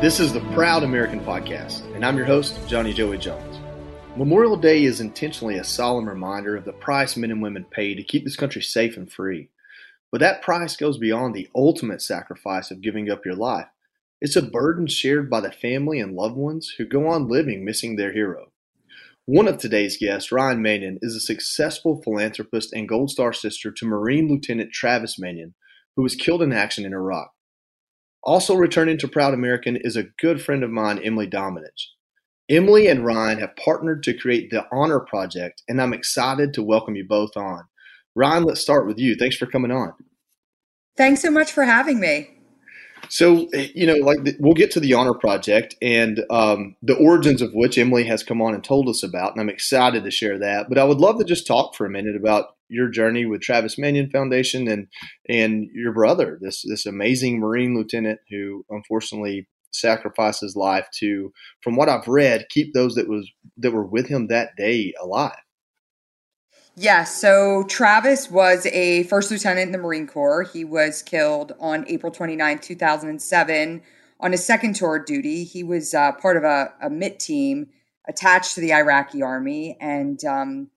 This is the Proud American Podcast, and I'm your host, Johnny Joey Jones. Memorial Day is intentionally a solemn reminder of the price men and women pay to keep this country safe and free. But that price goes beyond the ultimate sacrifice of giving up your life. It's a burden shared by the family and loved ones who go on living missing their hero. One of today's guests, Ryan Manion, is a successful philanthropist and Gold Star sister to Marine Lieutenant Travis Manion, who was killed in action in Iraq. Also returning to Proud American is a good friend of mine, Emily Domenech. Emily and Ryan have partnered to create the Honor Project, and I'm excited to welcome you both on. Ryan, let's start with you. Thanks for coming on. Thanks so much for having me. So, you know, like the, we'll get to the Honor Project and um, the origins of which Emily has come on and told us about, and I'm excited to share that. But I would love to just talk for a minute about your journey with Travis Manion Foundation and and your brother, this this amazing Marine lieutenant who unfortunately sacrificed his life to, from what I've read, keep those that was that were with him that day alive. Yes. So Travis was a first lieutenant in the Marine Corps. He was killed on April 29, 2007, on his second tour of duty. He was uh, part of a, a MIT team attached to the Iraqi army. And um,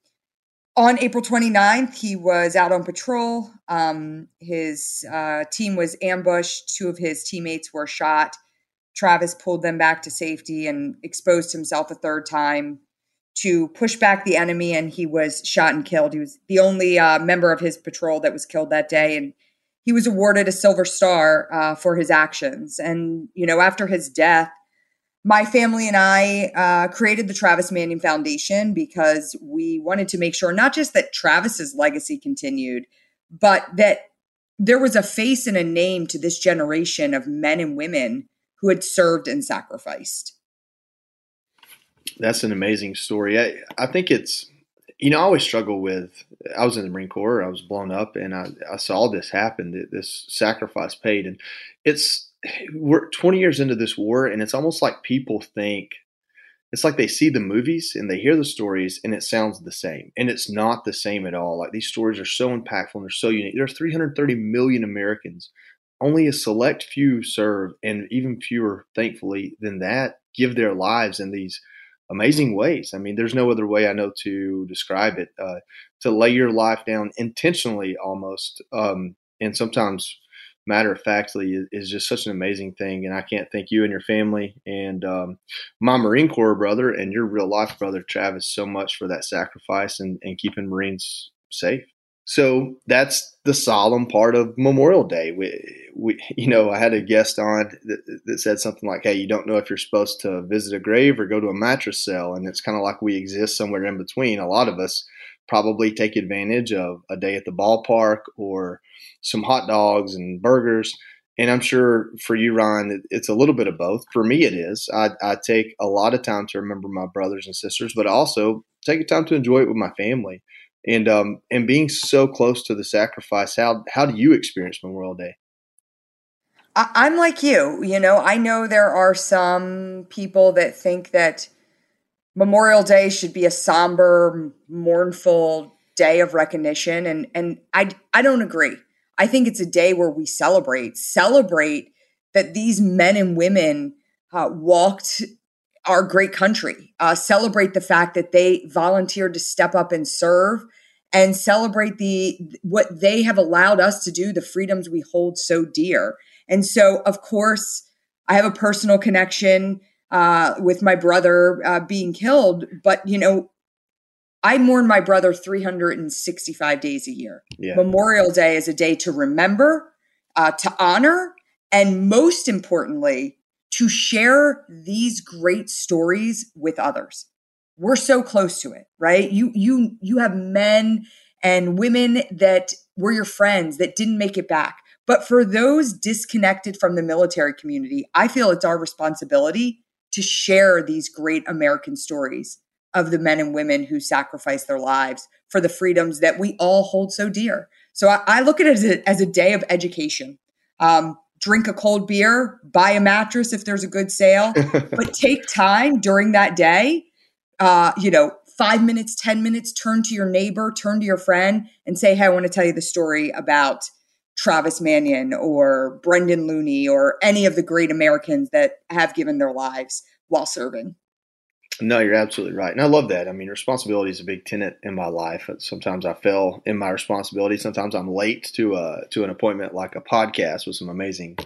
on April 29th, he was out on patrol. Um, his uh, team was ambushed. Two of his teammates were shot. Travis pulled them back to safety and exposed himself a third time to push back the enemy, and he was shot and killed. He was the only uh, member of his patrol that was killed that day, and he was awarded a Silver Star uh, for his actions. And you know, after his death, my family and I uh, created the Travis Manion Foundation because we wanted to make sure not just that Travis's legacy continued, but that there was a face and a name to this generation of men and women who had served and sacrificed that's an amazing story. I, I think it's, you know, I always struggle with. I was in the Marine Corps. I was blown up, and I, I saw this happen. This sacrifice paid, and it's we're 20 years into this war, and it's almost like people think it's like they see the movies and they hear the stories, and it sounds the same, and it's not the same at all. Like these stories are so impactful and they're so unique. There's 330 million Americans. Only a select few serve, and even fewer, thankfully, than that, give their lives in these amazing ways. I mean, there's no other way I know to describe it. Uh, to lay your life down intentionally, almost, um, and sometimes matter of factly, is, is, just such an amazing thing. And I can't thank you and your family and um, my Marine Corps brother and your real life brother Travis so much for that sacrifice and, and keeping Marines safe. So that's the solemn part of Memorial Day. We, we, you know, I had a guest on that, that, said something like, "Hey, you don't know if you're supposed to visit a grave or go to a mattress cell," and it's kind of like we exist somewhere in between. A lot of us probably take advantage of a day at the ballpark or some hot dogs and burgers. And I'm sure for you, Ryan, it's a little bit of both. For me, it is. I, I take a lot of time to remember my brothers and sisters, but also take time to enjoy it with my family and um, and being so close to the sacrifice how how do you experience memorial day i'm like you you know i know there are some people that think that memorial day should be a somber mournful day of recognition and and i i don't agree i think it's a day where we celebrate celebrate that these men and women uh, walked our great country. Uh, celebrate the fact that they volunteered to step up and serve and celebrate the what they have allowed us to do, the freedoms we hold so dear. And so, of course, I have a personal connection uh, with my brother uh, being killed, but you know, I mourn my brother 365 days a year. Yeah. Memorial Day is a day to remember, uh, to honor, and most importantly, to share these great stories with others. we're so close to it, right? You you you have men and women that were your friends that didn't make it back. But for those disconnected from the military community, I feel it's our responsibility to share these great American stories of the men and women who sacrificed their lives for the freedoms that we all hold so dear. So I, I look at it as a, as a day of education. Um, drink a cold beer, buy a mattress if there's a good sale, but take time during that day, uh, you know, five minutes, 10 minutes, turn to your neighbor, turn to your friend and say, Hey, I want to tell you the story about Travis Manion or Brendan Looney or any of the great Americans that have given their lives while serving. No, you're absolutely right. And I love that. I mean, responsibility is a big tenet in my life. Sometimes I fail in my responsibility. Sometimes I'm late to a, to an appointment like a podcast with some amazing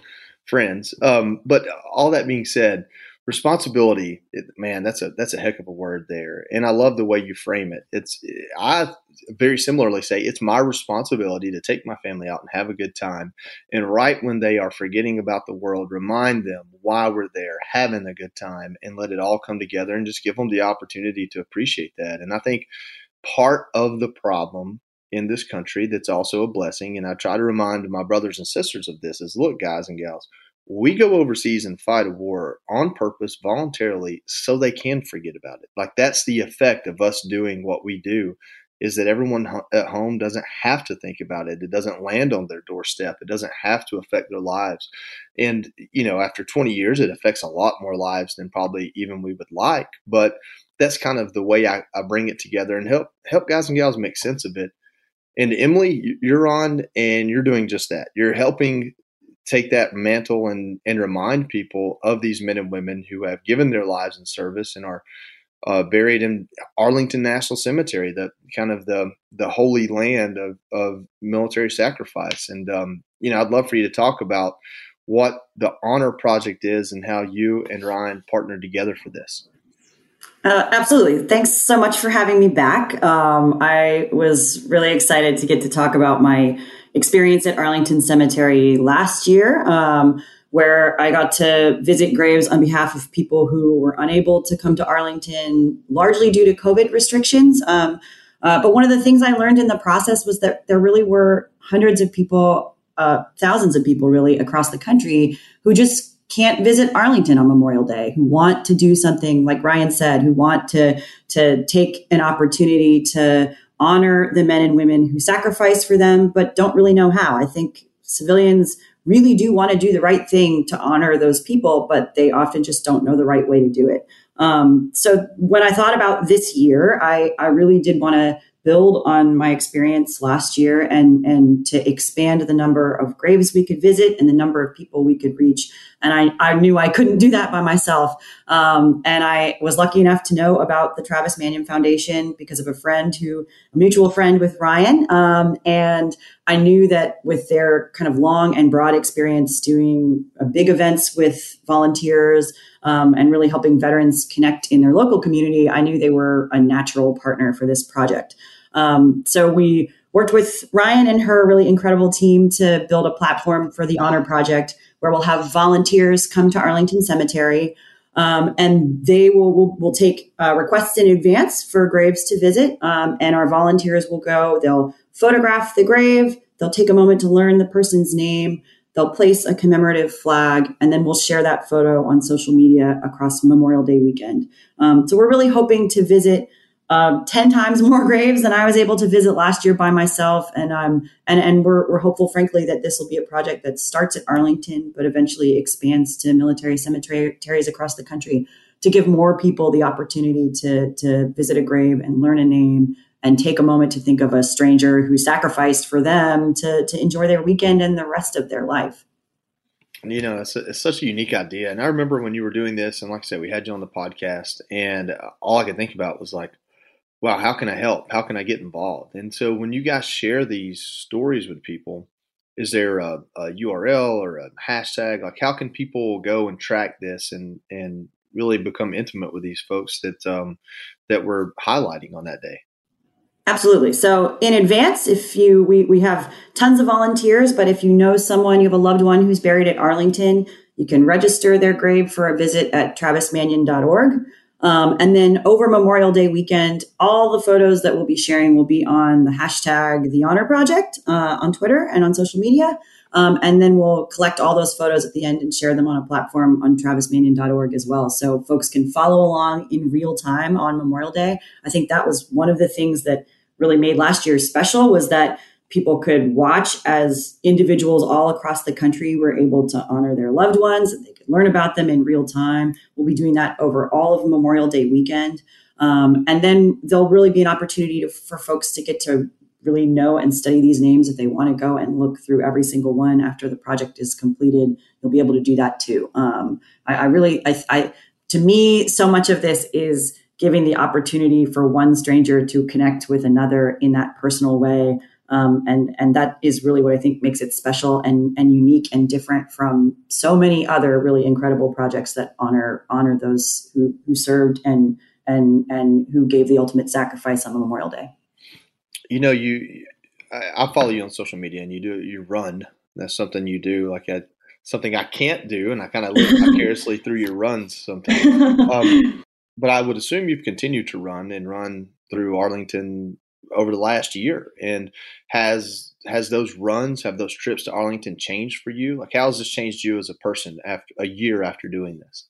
friends. Um, but all that being said, responsibility it, man that's a that's a heck of a word there. And i love the way you frame it. It's i very similarly say it's my responsibility to take my family out and have a good time. And right when they are forgetting about the world remind them why we're there having a good time and let it all come together and just give them the opportunity to appreciate that. And i think part of the problem in this country that's also a blessing and i try to remind my brothers and sisters of this is look guys and gals we go overseas and fight a war on purpose voluntarily so they can forget about it. Like that's the effect of us doing what we do is that everyone at home doesn't have to think about it. It doesn't land on their doorstep. It doesn't have to affect their lives. And you know after 20 years it affects a lot more lives than probably even we would like. But that's kind of the way I, I bring it together and help help guys and gals make sense of it. And Emily, you're on and you're doing just that. You're helping take that mantle and and remind people of these men and women who have given their lives in service and are uh, buried in Arlington National Cemetery, the kind of the the holy land of of military sacrifice. And um, you know, I'd love for you to talk about what the Honor Project is and how you and Ryan partnered together for this. Uh, absolutely. Thanks so much for having me back. Um, I was really excited to get to talk about my experience at Arlington Cemetery last year, um, where I got to visit graves on behalf of people who were unable to come to Arlington, largely due to COVID restrictions. Um, uh, but one of the things I learned in the process was that there really were hundreds of people, uh, thousands of people really across the country who just can't visit Arlington on Memorial Day, who want to do something like Ryan said, who want to to take an opportunity to honor the men and women who sacrifice for them, but don't really know how. I think civilians really do want to do the right thing to honor those people, but they often just don't know the right way to do it. Um, so when I thought about this year, I, I really did want to build on my experience last year and and to expand the number of graves we could visit and the number of people we could reach. And I, I knew I couldn't do that by myself. Um, and I was lucky enough to know about the Travis Manion Foundation because of a friend who, a mutual friend with Ryan. Um, and I knew that with their kind of long and broad experience doing uh, big events with volunteers um, and really helping veterans connect in their local community, I knew they were a natural partner for this project. Um, so we worked with Ryan and her really incredible team to build a platform for the Honor Project where we'll have volunteers come to Arlington Cemetery. Um, and they will, will, will take uh, requests in advance for graves to visit. Um, and our volunteers will go, they'll photograph the grave, they'll take a moment to learn the person's name, they'll place a commemorative flag, and then we'll share that photo on social media across Memorial Day weekend. Um, so we're really hoping to visit um, 10 times more graves than I was able to visit last year by myself. And, um, and, and we're, we're hopeful, frankly, that this will be a project that starts at Arlington, but eventually expands to military cemeteries across the country to give more people the opportunity to, to visit a grave and learn a name and take a moment to think of a stranger who sacrificed for them to, to enjoy their weekend and the rest of their life. You know, it's, a, it's such a unique idea. And I remember when you were doing this, and like I said, we had you on the podcast, and all I could think about was like, wow, how can I help? How can I get involved? And so when you guys share these stories with people, is there a, a, URL or a hashtag? Like, how can people go and track this and and really become intimate with these folks that um, that we're highlighting on that day? Absolutely. So in advance, if you we we have tons of volunteers, but if you know someone, you have a loved one who's buried at Arlington, you can register their grave for a visit at travismanion.org. Um, and then over Memorial Day weekend, all the photos that we'll be sharing will be on the hashtag The Honor Project uh, on Twitter and on social media. Um, and then we'll collect all those photos at the end and share them on a platform on travismanion.org as well. So folks can follow along in real time on Memorial Day. I think that was one of the things that really made last year special was that people could watch as individuals all across the country were able to honor their loved ones learn about them in real time. We'll be doing that over all of Memorial Day weekend. Um, and then there'll really be an opportunity to, for folks to get to really know and study these names if they want to go and look through every single one after the project is completed you'll be able to do that too um, I, I, really I, I to me so much of this is giving the opportunity for one stranger to connect with another in that personal way um, and and that is really what I think makes it special and and unique and different from so many other really incredible projects that honor honor those who, who served and and and who gave the ultimate sacrifice on Memorial Day. You know, you I, I follow you on social media, and you do you run. That's something you do. Like I, something I can't do, and I kind of live vicariously through your runs sometimes. Um, but I would assume you've continued to run and run through Arlington over the last year and has has those runs have those trips to arlington changed for you? Like how has this changed you as a person after a year after doing this?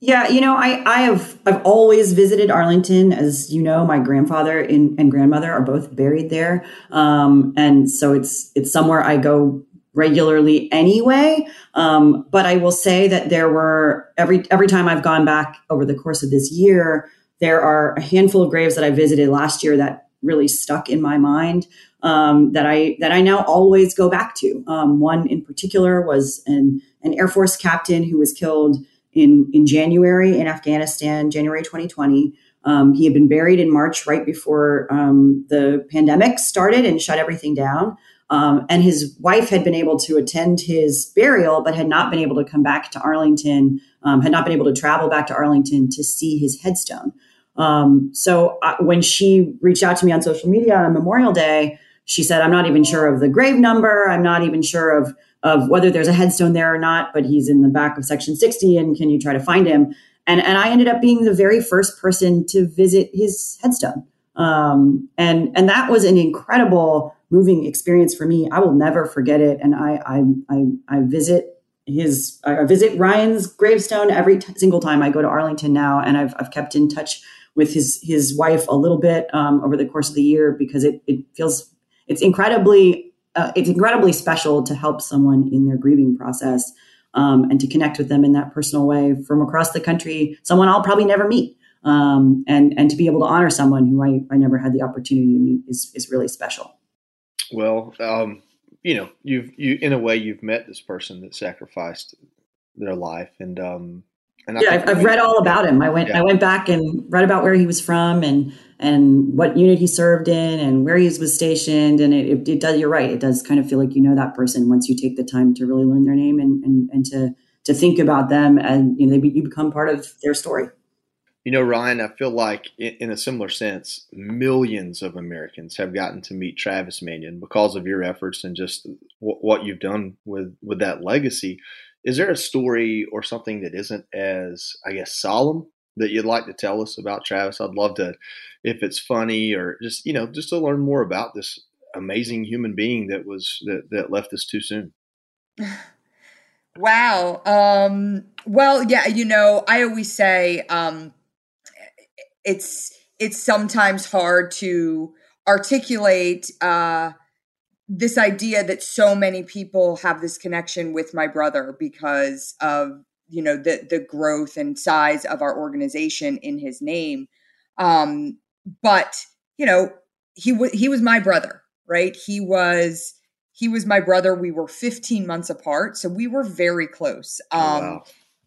Yeah you know i i have i've always visited arlington. As you know my grandfather and, and grandmother are both buried there. Um, and so it's it's somewhere i go regularly anyway. Um, but i will say that there were every every time i've gone back over the course of this year there are a handful of graves that i visited last year that really stuck in my mind um, that I that I now always go back to. Um, one in particular was an an Air Force captain who was killed in in January in Afghanistan, January 2020. Um, he had been buried in March, right before um, the pandemic started and shut everything down. Um, and his wife had been able to attend his burial, but had not been able to come back to Arlington, um, had not been able to travel back to Arlington to see his headstone. Um, so uh, when she reached out to me on social media on Memorial Day, she said, "I'm not even sure of the grave number. I'm not even sure of of whether there's a headstone there or not. But he's in the back of Section 60, and can you try to find him?" And and I ended up being the very first person to visit his headstone. Um, and and that was an incredible, moving experience for me. I will never forget it. And I I I, I visit his I visit Ryan's gravestone every t- single time I go to Arlington now, and I've I've kept in touch with his his wife a little bit um, over the course of the year because it it feels it's incredibly uh, it's incredibly special to help someone in their grieving process um, and to connect with them in that personal way from across the country. Someone I'll probably never meet. Um, and and to be able to honor someone who I, I never had the opportunity to meet is is really special. Well, um, you know, you've you in a way you've met this person that sacrificed their life, and um, and yeah, I've, I've read all about him. I went yeah. I went back and read about where he was from and and what unit he served in and where he was stationed. And it, it, it, does. You're right. It does kind of feel like you know that person once you take the time to really learn their name and and, and to to think about them and you know they, you become part of their story. You know, Ryan, I feel like in, a similar sense, millions of Americans have gotten to meet Travis Manion because of your efforts and just what you've done with with that legacy. Is there a story or something that isn't as, I guess, solemn that you'd like to tell us about Travis? I'd love to, if it's funny or just, you know, just to learn more about this amazing human being that was, that, that left us too soon. Wow. Um, well, yeah, you know, I always say, um, it's, it's sometimes hard to articulate, uh, this idea that so many people have this connection with my brother because of you know the the growth and size of our organization in his name. Um but you know he was he was my brother right? He was he was my brother. We were 15 months apart so we were very close. Oh, um oh, wow.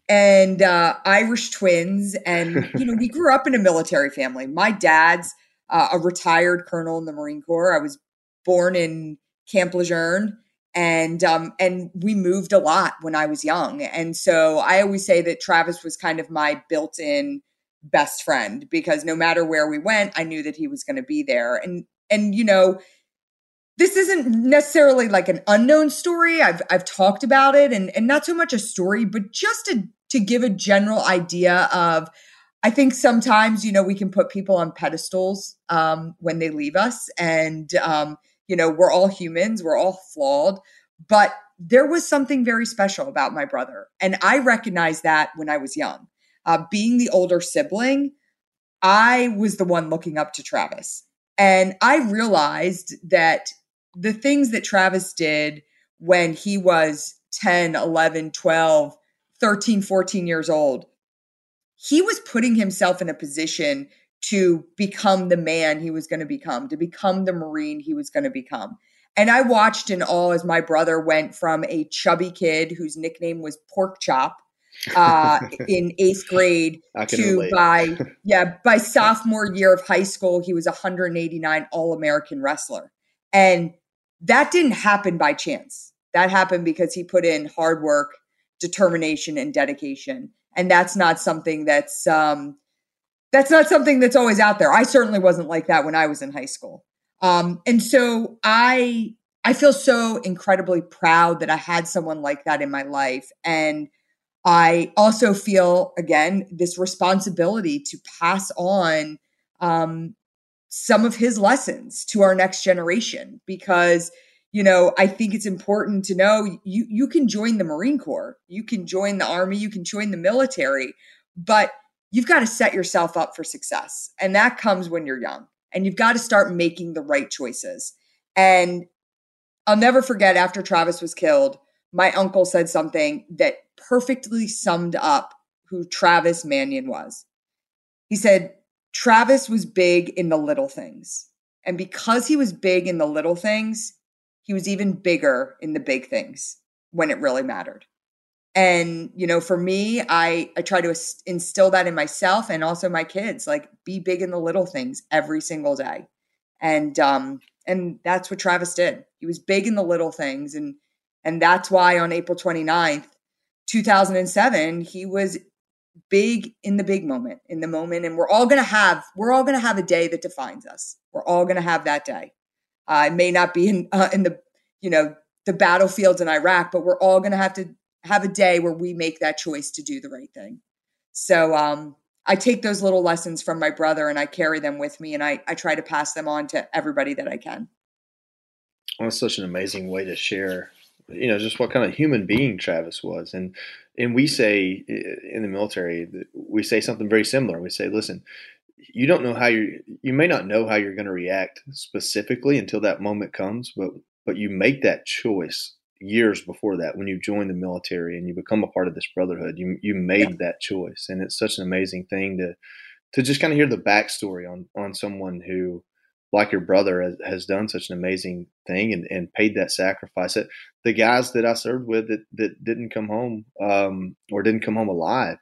and uh irish twins and you know we grew up in a military family. My dad's uh, a retired colonel in the marine corps. I was born in Camp Lejeune and um, and we moved a lot when I was young, and so I always say that Travis was kind of my built-in best friend because no matter where we went, I knew that he was going to be there, and and you know, this isn't necessarily like an unknown story. I've I've talked about it, and and not so much a story, but just to to give a general idea of I think sometimes, you know, we can put people on pedestals um, when they leave us. And, um, you know, we're all humans, we're all flawed. But there was something very special about my brother. And I recognized that when I was young. Uh, being the older sibling, I was the one looking up to Travis. And I realized that the things that Travis did when he was 10, 11, 12, 13, 14 years old, he was putting himself in a position to become the man he was going to become, to become the Marine he was going to become. And I watched in awe as my brother went from a chubby kid whose nickname was Pork Chop uh, in eighth grade to relate. by yeah by sophomore year of high school he was 189 All American wrestler, and that didn't happen by chance. That happened because he put in hard work, determination, and dedication, and that's not something that's um, that's not something that's always out there. I certainly wasn't like that when I was in high school. Um, and so I I feel so incredibly proud that I had someone like that in my life. And I also feel again this responsibility to pass on um, some of his lessons to our next generation because you know I think it's important to know you you can join the Marine Corps, you can join the Army, you can join the military, but you've got to set yourself up for success, and that comes when you're young and you've got to start making the right choices. And I'll never forget after Travis was killed, my uncle said something that perfectly summed up who Travis Manion was. He said, Travis was big in the little things. And because he was big in the little things, he was even bigger in the big things when it really mattered and you know for me i i try to instill that in myself and also my kids like be big in the little things every single day. And um and that's what travis did. He was big in the little things and and that's why on april 29th 2007 he was big in the big moment in the moment and we're all to have we're all to have a day that defines us. We're all to have that day. Uh, it may not be in uh, in the you know the battlefields in iraq but we're all to have to have a day where we make that choice to do the right thing. So um, I take those little lessons from my brother and I carry them with me and I, I try to pass them on to everybody that I can. Well, it's such an amazing way to share, you know, just what kind of human being Travis was. And and we say in the military, we say something very similar. We say, listen, you don't know how you you may not know how you're going to react specifically until that moment comes, but but you make that choice years before that when you join the military and you become a part of this brotherhood you you made yeah. that choice and it's such an amazing thing to to just kind of hear the backstory on on someone who like your brother has, has done such an amazing thing and, and paid that sacrifice that the guys that I served with that, that didn't come home um, or didn't come home alive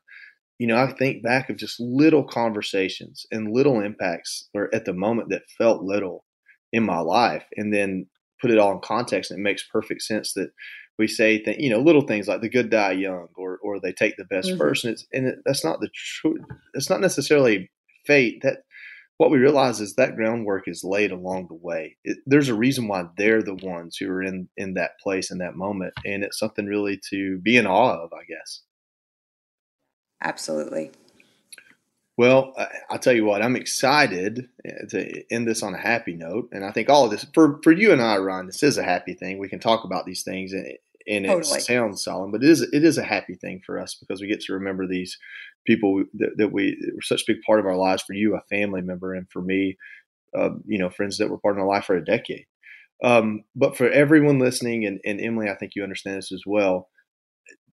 you know, I think back of just little conversations and little impacts or at the moment that felt little in my life. And then put it all in context, and it makes perfect sense that we say that you know little things like the good die young, or or they take the best mm-hmm. first, and it's and it, that's not the truth. It's not necessarily fate. That what we realize is that groundwork is laid along the way. It, there's a reason why they're the ones who are in in that place in that moment, and it's something really to be in awe of, I guess. Absolutely. Well, I'll tell you what, I'm excited uh, to end this on a happy note. And I think all of this, for, for you and I, Ron, this is a happy thing. We can talk about these things and, and totally. it sounds solemn, but it is, it is a happy thing for us because we get to remember these people that, that we were such a big part of our lives for you, a family member, and for me, uh, you know, friends that were part of my life for a decade. Um, but for everyone listening, and, and Emily, I think you understand this as well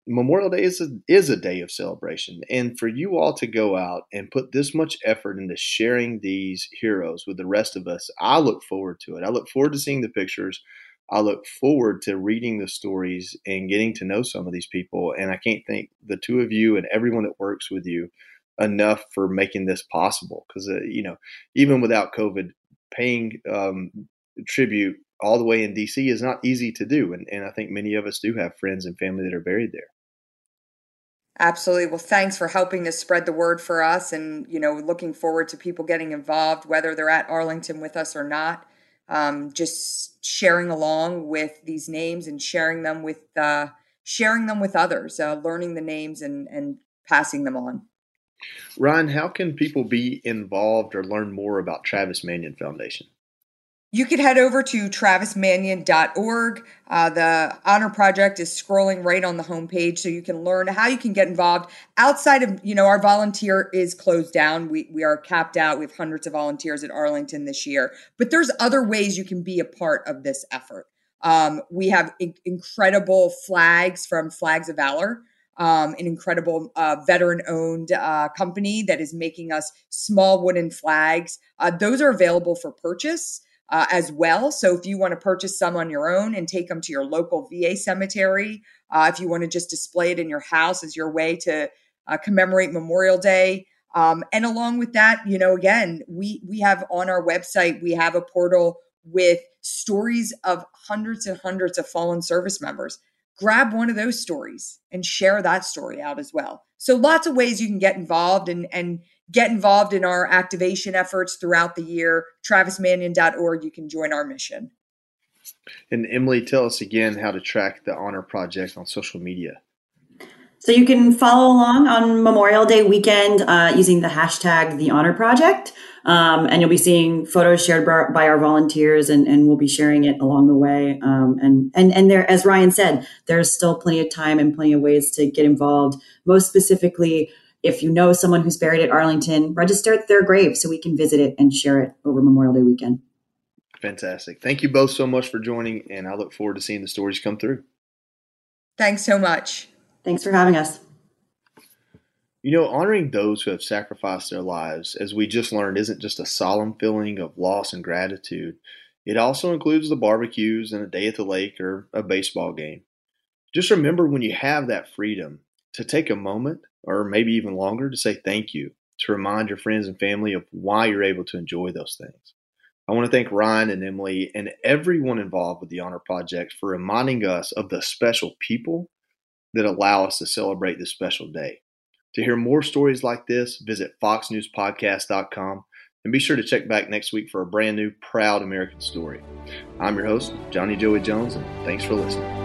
Memorial Day is a, is a day of celebration. And for you all to go out and put this much effort into sharing these heroes with the rest of us, I look forward to it. I look forward to seeing the pictures. I look forward to reading the stories and getting to know some of these people. And I can't thank the two of you and everyone that works with you enough for making this possible. Because, uh, you know, even without COVID, paying um, tribute all the way in DC is not easy to do. And, and I think many of us do have friends and family that are buried there. Absolutely. Well, thanks for helping to spread the word for us and, you know, looking forward to people getting involved, whether they're at Arlington with us or not. Um, just sharing along with these names and sharing them with uh, sharing them with others, uh, learning the names and and passing them on. Ryan, how can people be involved or learn more about Travis Manion Foundation? You could head over to travismanion.org. Uh, the Honor Project is scrolling right on the homepage, so you can learn how you can get involved. Outside of, you know, our volunteer is closed down. We, we are capped out. We have hundreds of volunteers at Arlington this year, but there's other ways you can be a part of this effort. Um, we have in- incredible flags from Flags of Valor um, an incredible uh, veteran owned uh, company that is making us small wooden flags. Uh, those are available for purchase. Uh, as well. So, if you want to purchase some on your own and take them to your local VA cemetery, uh, if you want to just display it in your house as your way to uh, commemorate Memorial Day, um, and along with that, you know, again, we we have on our website we have a portal with stories of hundreds and hundreds of fallen service members grab one of those stories and share that story out as well. So lots of ways you can get involved and and get involved in our activation efforts throughout the year. TravisManion.org, you can join our mission. And Emily, tell us again how to track the Honor Project on social media. So you can follow along on Memorial Day weekend uh, using the hashtag The Honor Project. Um, and you'll be seeing photos shared by our volunteers and, and we'll be sharing it along the way. Um, and, and, and there, as Ryan said, there's still plenty of time and plenty of ways to get involved. Most specifically, if you know someone who's buried at Arlington, register at their grave so we can visit it and share it over Memorial Day weekend. Fantastic. Thank you both so much for joining, and I look forward to seeing the stories come through. Thanks so much. Thanks for having us. You know, honoring those who have sacrificed their lives, as we just learned, isn't just a solemn feeling of loss and gratitude. It also includes the barbecues and a day at the lake or a baseball game. Just remember when you have that freedom to take a moment, or maybe even longer, to say thank you, to remind your friends and family of why you're able to enjoy those things. I want to thank Ryan and Emily and everyone involved with the Honor Project for reminding us of the special people that allow us to celebrate this special day. To hear more stories like this, visit foxnewspodcast.com and be sure to check back next week for a brand new Proud American story. I'm your host, Johnny Joey Jones, and thanks for listening.